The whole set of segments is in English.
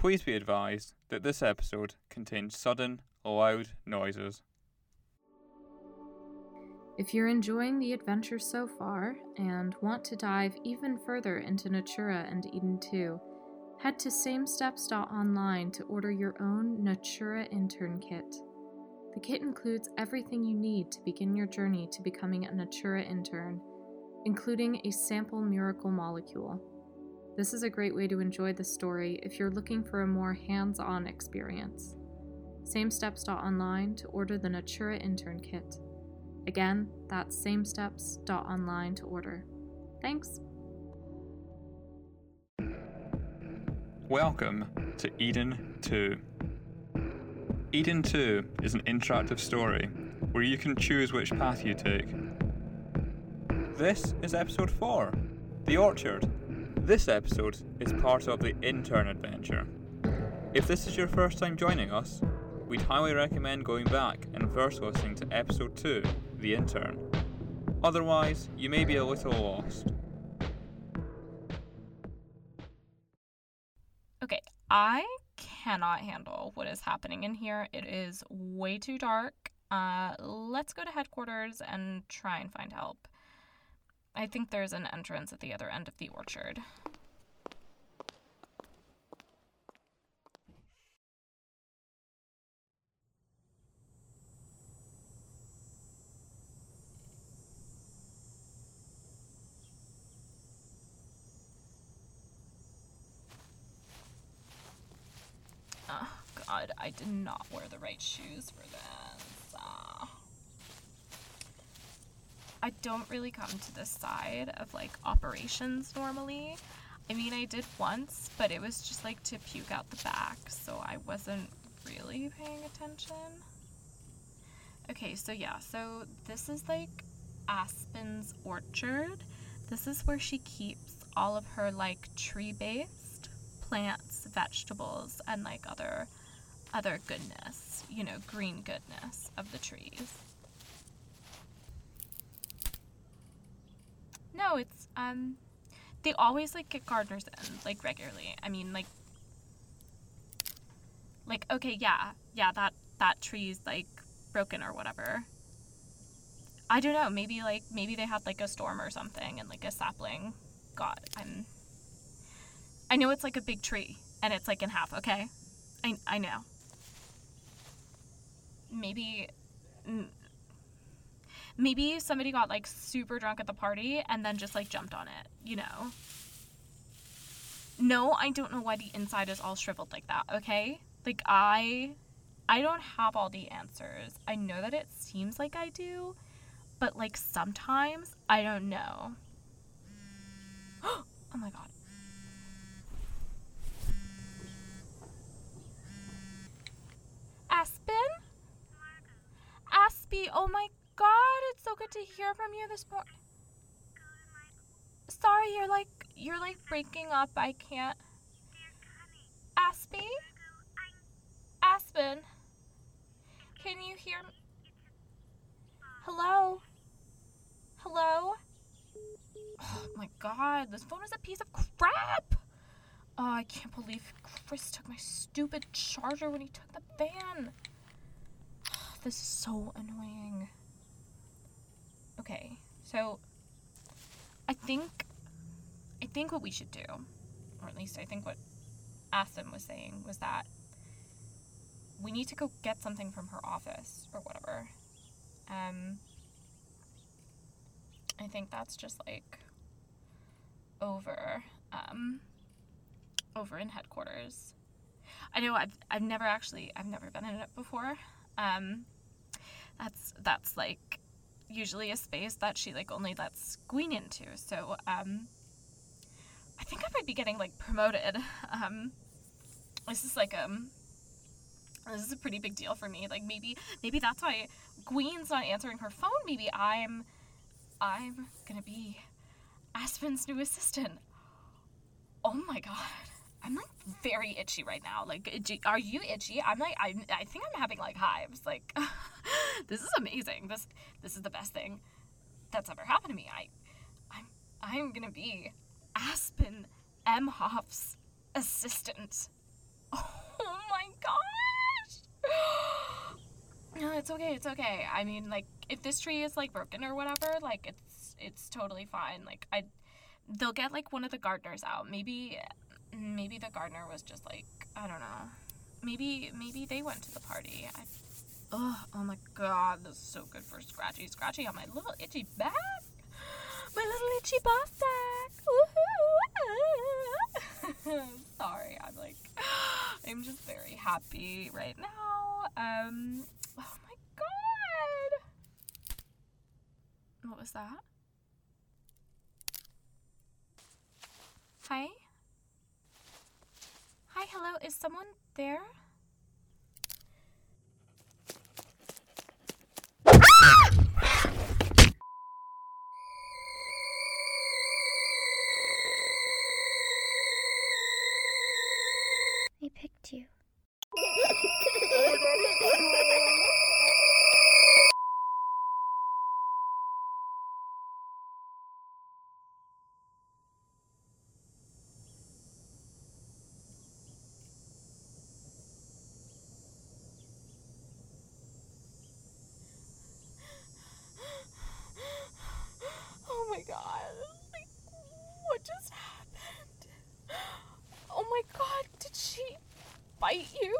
Please be advised that this episode contains sudden, loud noises. If you're enjoying the adventure so far and want to dive even further into Natura and Eden 2, head to samesteps.online to order your own Natura intern kit. The kit includes everything you need to begin your journey to becoming a Natura intern, including a sample miracle molecule. This is a great way to enjoy the story if you're looking for a more hands on experience. Samesteps.online to order the Natura intern kit. Again, that's samesteps.online to order. Thanks. Welcome to Eden 2. Eden 2 is an interactive story where you can choose which path you take. This is episode 4 The Orchard. This episode is part of the intern adventure. If this is your first time joining us, we'd highly recommend going back and first listening to episode 2 The Intern. Otherwise, you may be a little lost. Okay, I cannot handle what is happening in here. It is way too dark. Uh, let's go to headquarters and try and find help. I think there's an entrance at the other end of the orchard. Oh, God, I did not wear the right shoes for this. I don't really come to this side of like operations normally. I mean, I did once, but it was just like to puke out the back, so I wasn't really paying attention. Okay, so yeah, so this is like Aspen's orchard. This is where she keeps all of her like tree based plants, vegetables, and like other other goodness, you know, green goodness of the trees. No, it's um they always like get gardeners in like regularly. I mean like like okay, yeah. Yeah, that that tree's like broken or whatever. I don't know, maybe like maybe they had like a storm or something and like a sapling got I'm I know it's like a big tree and it's like in half, okay? I I know. Maybe maybe somebody got like super drunk at the party and then just like jumped on it, you know. No, I don't know why the inside is all shriveled like that, okay? Like I I don't have all the answers. I know that it seems like I do, but like sometimes I don't know. oh my god. Aspen? Aspie, oh my god, it's so good to hear from you this morning. Sorry, you're like you're like breaking up. I can't. Aspie? Aspen? Can you hear me? Hello? Hello? Oh my god, this phone is a piece of crap! Oh, I can't believe Chris took my stupid charger when he took the van. Oh, this is so annoying. Okay, so I think I think what we should do, or at least I think what Aspen was saying, was that we need to go get something from her office or whatever. Um, I think that's just like over um, over in headquarters. I know I've I've never actually I've never been in it before. Um, that's that's like usually a space that she like only lets Gween into. So um, I think I might be getting like promoted. Um, this is like um this is a pretty big deal for me. Like maybe maybe that's why Gween's not answering her phone. Maybe I'm I'm gonna be Aspen's new assistant. Oh my god. I'm like very itchy right now. Like, are you itchy? I'm like, I'm. I think I'm having like hives. Like, this is amazing. This, this is the best thing that's ever happened to me. I, I'm, I'm gonna be Aspen M. Hoff's assistant. Oh my gosh. no, it's okay. It's okay. I mean, like, if this tree is like broken or whatever, like, it's it's totally fine. Like, I, they'll get like one of the gardeners out. Maybe, maybe the gardener was just like, I don't know. Maybe maybe they went to the party. I, oh, oh my god, this is so good for scratchy, scratchy on my little itchy back. My little itchy buff back. Sorry, I'm like, I'm just very happy right now. Um, oh my god. What was that? Hi? Hi, hello, is someone there? I picked you. Oh my god. Like, what just happened? Oh my god, did she bite you?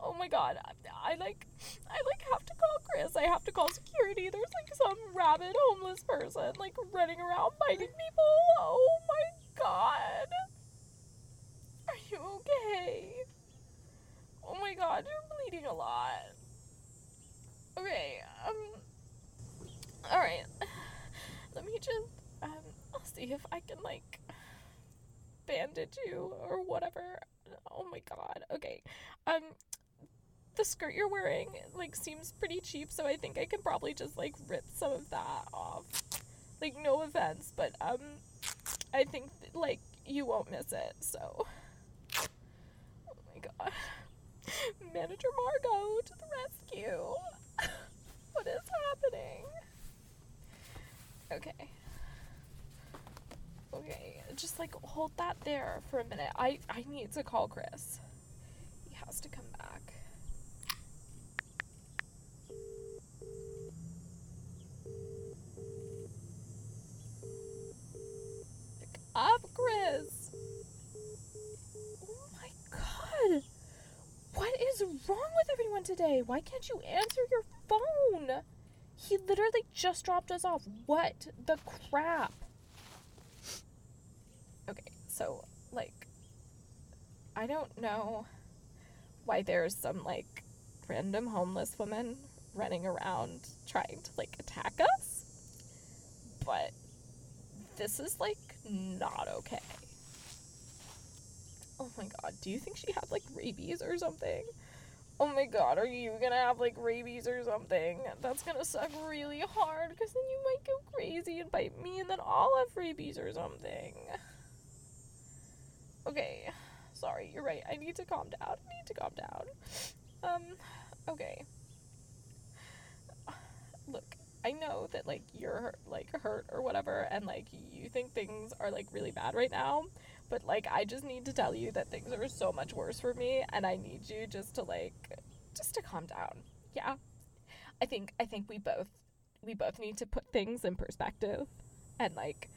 Oh my god. I, I like I like have to call Chris. I have to call security. There's like some rabid homeless person like running around biting people. Oh my god. Are you okay? Oh my god, you're bleeding a lot. Okay, um Alright. Let me just um I'll see if I can like bandage you or whatever. Oh my god. Okay. Um the skirt you're wearing like seems pretty cheap, so I think I can probably just like rip some of that off. Like no offense, but um I think like you won't miss it. So Oh my god. Manager Margot to the rescue. what is happening? Okay. Okay, just like hold that there for a minute. I I need to call Chris. He has to come back. Pick up, Chris. Oh my god. What is wrong with everyone today? Why can't you answer your phone? He literally just dropped us off. What the crap? Okay, so, like, I don't know why there's some, like, random homeless woman running around trying to, like, attack us, but this is, like, not okay. Oh my god, do you think she had, like, rabies or something? Oh my god, are you gonna have like rabies or something? That's gonna suck really hard because then you might go crazy and bite me and then I'll have rabies or something. Okay, sorry, you're right. I need to calm down. I need to calm down. Um, okay. Look, I know that like you're like hurt or whatever and like you think things are like really bad right now, but like I just need to tell you that things are so much worse for me and I need you just to like just to calm down. Yeah. I think I think we both we both need to put things in perspective and like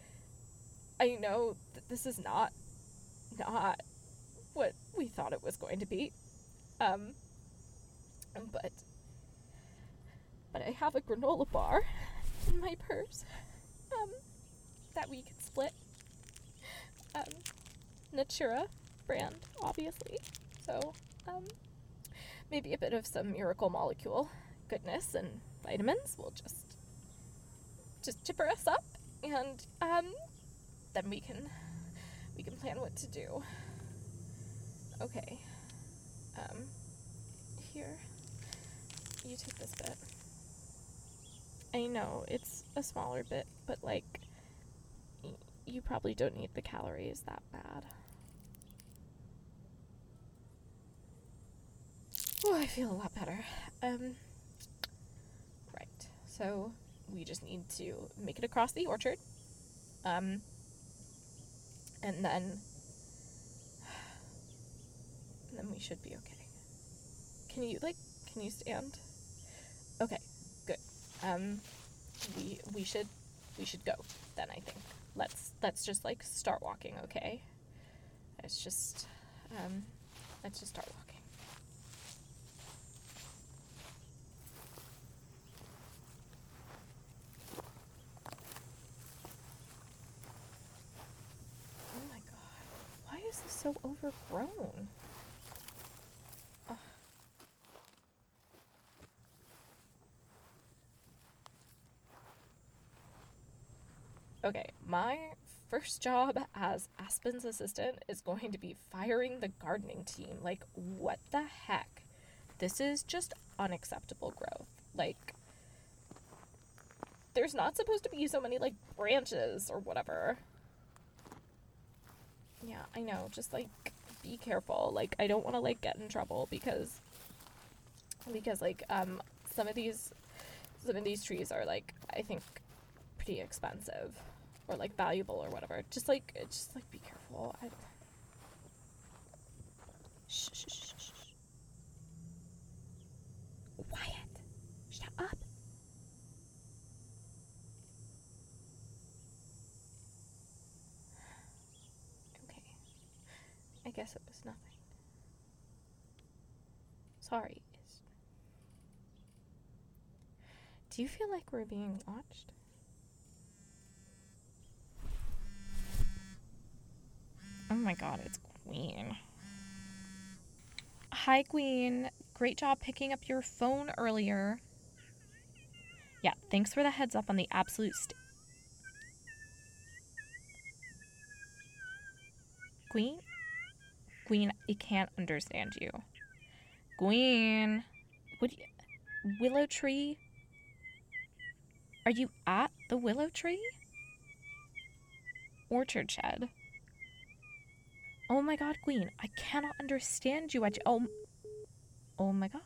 I know that this is not not what we thought it was going to be. Um but but I have a granola bar in my purse um that we could split. Um Natura brand, obviously. So, um, maybe a bit of some miracle molecule goodness and vitamins will just just chipper us up, and um, then we can we can plan what to do. Okay. Um, here, you take this bit. I know it's a smaller bit, but like you probably don't need the calories that bad. Oh, I feel a lot better. Um, right. So we just need to make it across the orchard. Um, and then then we should be okay. Can you like can you stand? Okay, good. Um we we should we should go then I think. Let's let's just like start walking, okay? It's just um let's just start walking. Oh my god. Why is this so overgrown? Ugh. Okay, my first job as Aspen's assistant is going to be firing the gardening team. Like, what the heck? This is just unacceptable growth. Like, there's not supposed to be so many, like, branches or whatever. Yeah, I know. Just, like, be careful. Like, I don't want to, like, get in trouble because, because, like, um, some of these, some of these trees are, like, I think pretty expensive or like valuable or whatever. Just like just like be careful. I... Shh, shh, shh, shh, shh. Wyatt, shut up. Okay. I guess it was nothing. Sorry. Do you feel like we're being watched? Oh my god, it's Gween. Hi, Gween. Great job picking up your phone earlier. Yeah, thanks for the heads up on the absolute Gween? Gween, I can't understand you. Gween. What you- Willow tree? Are you at the willow tree? Orchard shed. Oh my god, Gween, I cannot understand you. I j- oh, oh my god.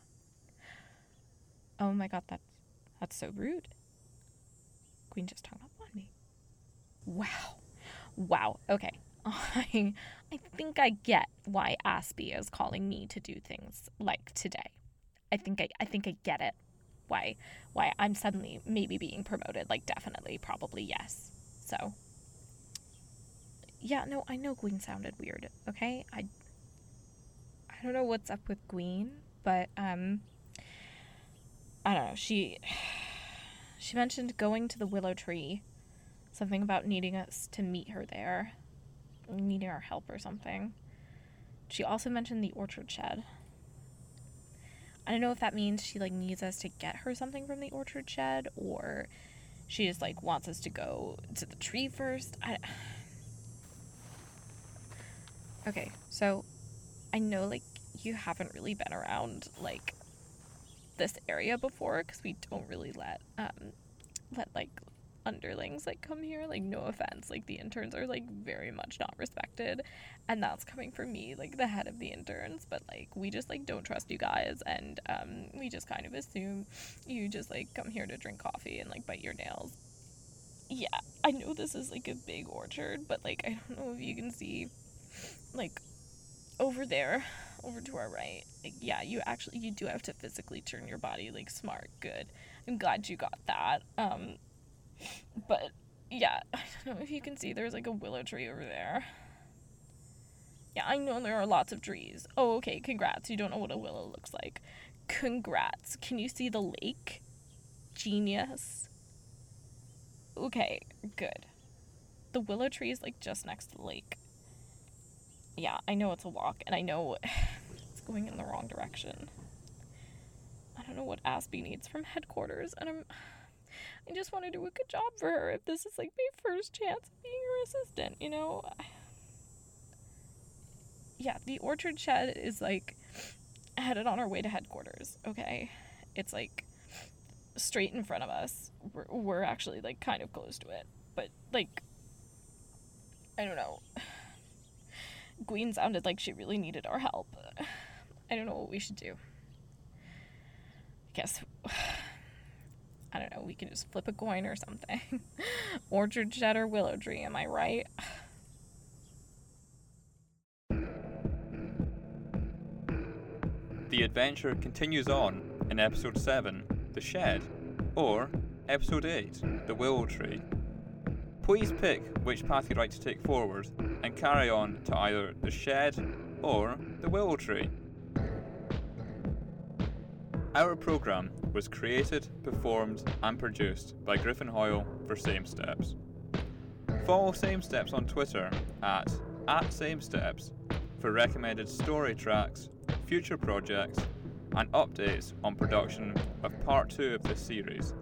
Oh my god, that's that's so rude. Gween just hung up on me. Wow, wow. Okay, I I think I get why Aspie is calling me to do things like today. I think I I think I get it. Why why I'm suddenly maybe being promoted. Like definitely, probably yes. So yeah, no, I know Gween sounded weird, okay? I I don't know what's up with Gween, but um I don't know. She she mentioned going to the willow tree. Something about needing us to meet her there. Needing our help or something. She also mentioned the orchard shed. I don't know if that means she like needs us to get her something from the orchard shed or she just like wants us to go to the tree first. I Okay, so I know like you haven't really been around like this area before because we don't really let um let like underlings like come here like no offense like the interns are like very much not respected and that's coming from me like the head of the interns but like we just like don't trust you guys and um we just kind of assume you just like come here to drink coffee and like bite your nails. Yeah i know this is like a big orchard but like i don't know if you can see like over there over to our right like yeah you actually you do have to physically turn your body like smart good. I'm glad you got that um but yeah i don't know if you can see there's like a willow tree over there. Yeah i know there are lots of trees. Oh okay congrats. You don't know what a willow looks like. Congrats. Can you see the lake? Genius. Okay good. The willow tree is like just next to the lake. Yeah, I know it's a walk, and I know it's going in the wrong direction. I don't know what Aspie needs from headquarters, and I'm. I just want to do a good job for her if this is like my first chance of being her assistant, you know? Yeah, the orchard shed is like headed on our way to headquarters, okay? It's like straight in front of us. We're, we're actually like kind of close to it, but like, I don't know. Gween sounded like she really needed our help. I don't know what we should do. I guess I don't know, we can just flip a coin or something. Orchard shed or willow tree, am I right? The adventure continues on in episode 7, The Shed, or episode 8, The Willow Tree. Please pick which path you'd like to take forward and carry on to either The Shed or The Willow Tree. Our programme was created, performed, and produced by Griffin Hoyle for Same Steps. Follow Same Steps on Twitter at, at Same Steps for recommended story tracks, future projects, and updates on production of part 2 of this series.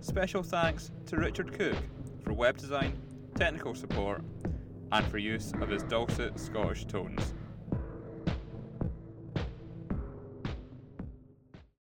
Special thanks to Richard Cook for web design, technical support, and for use of his dulcet Scottish tones.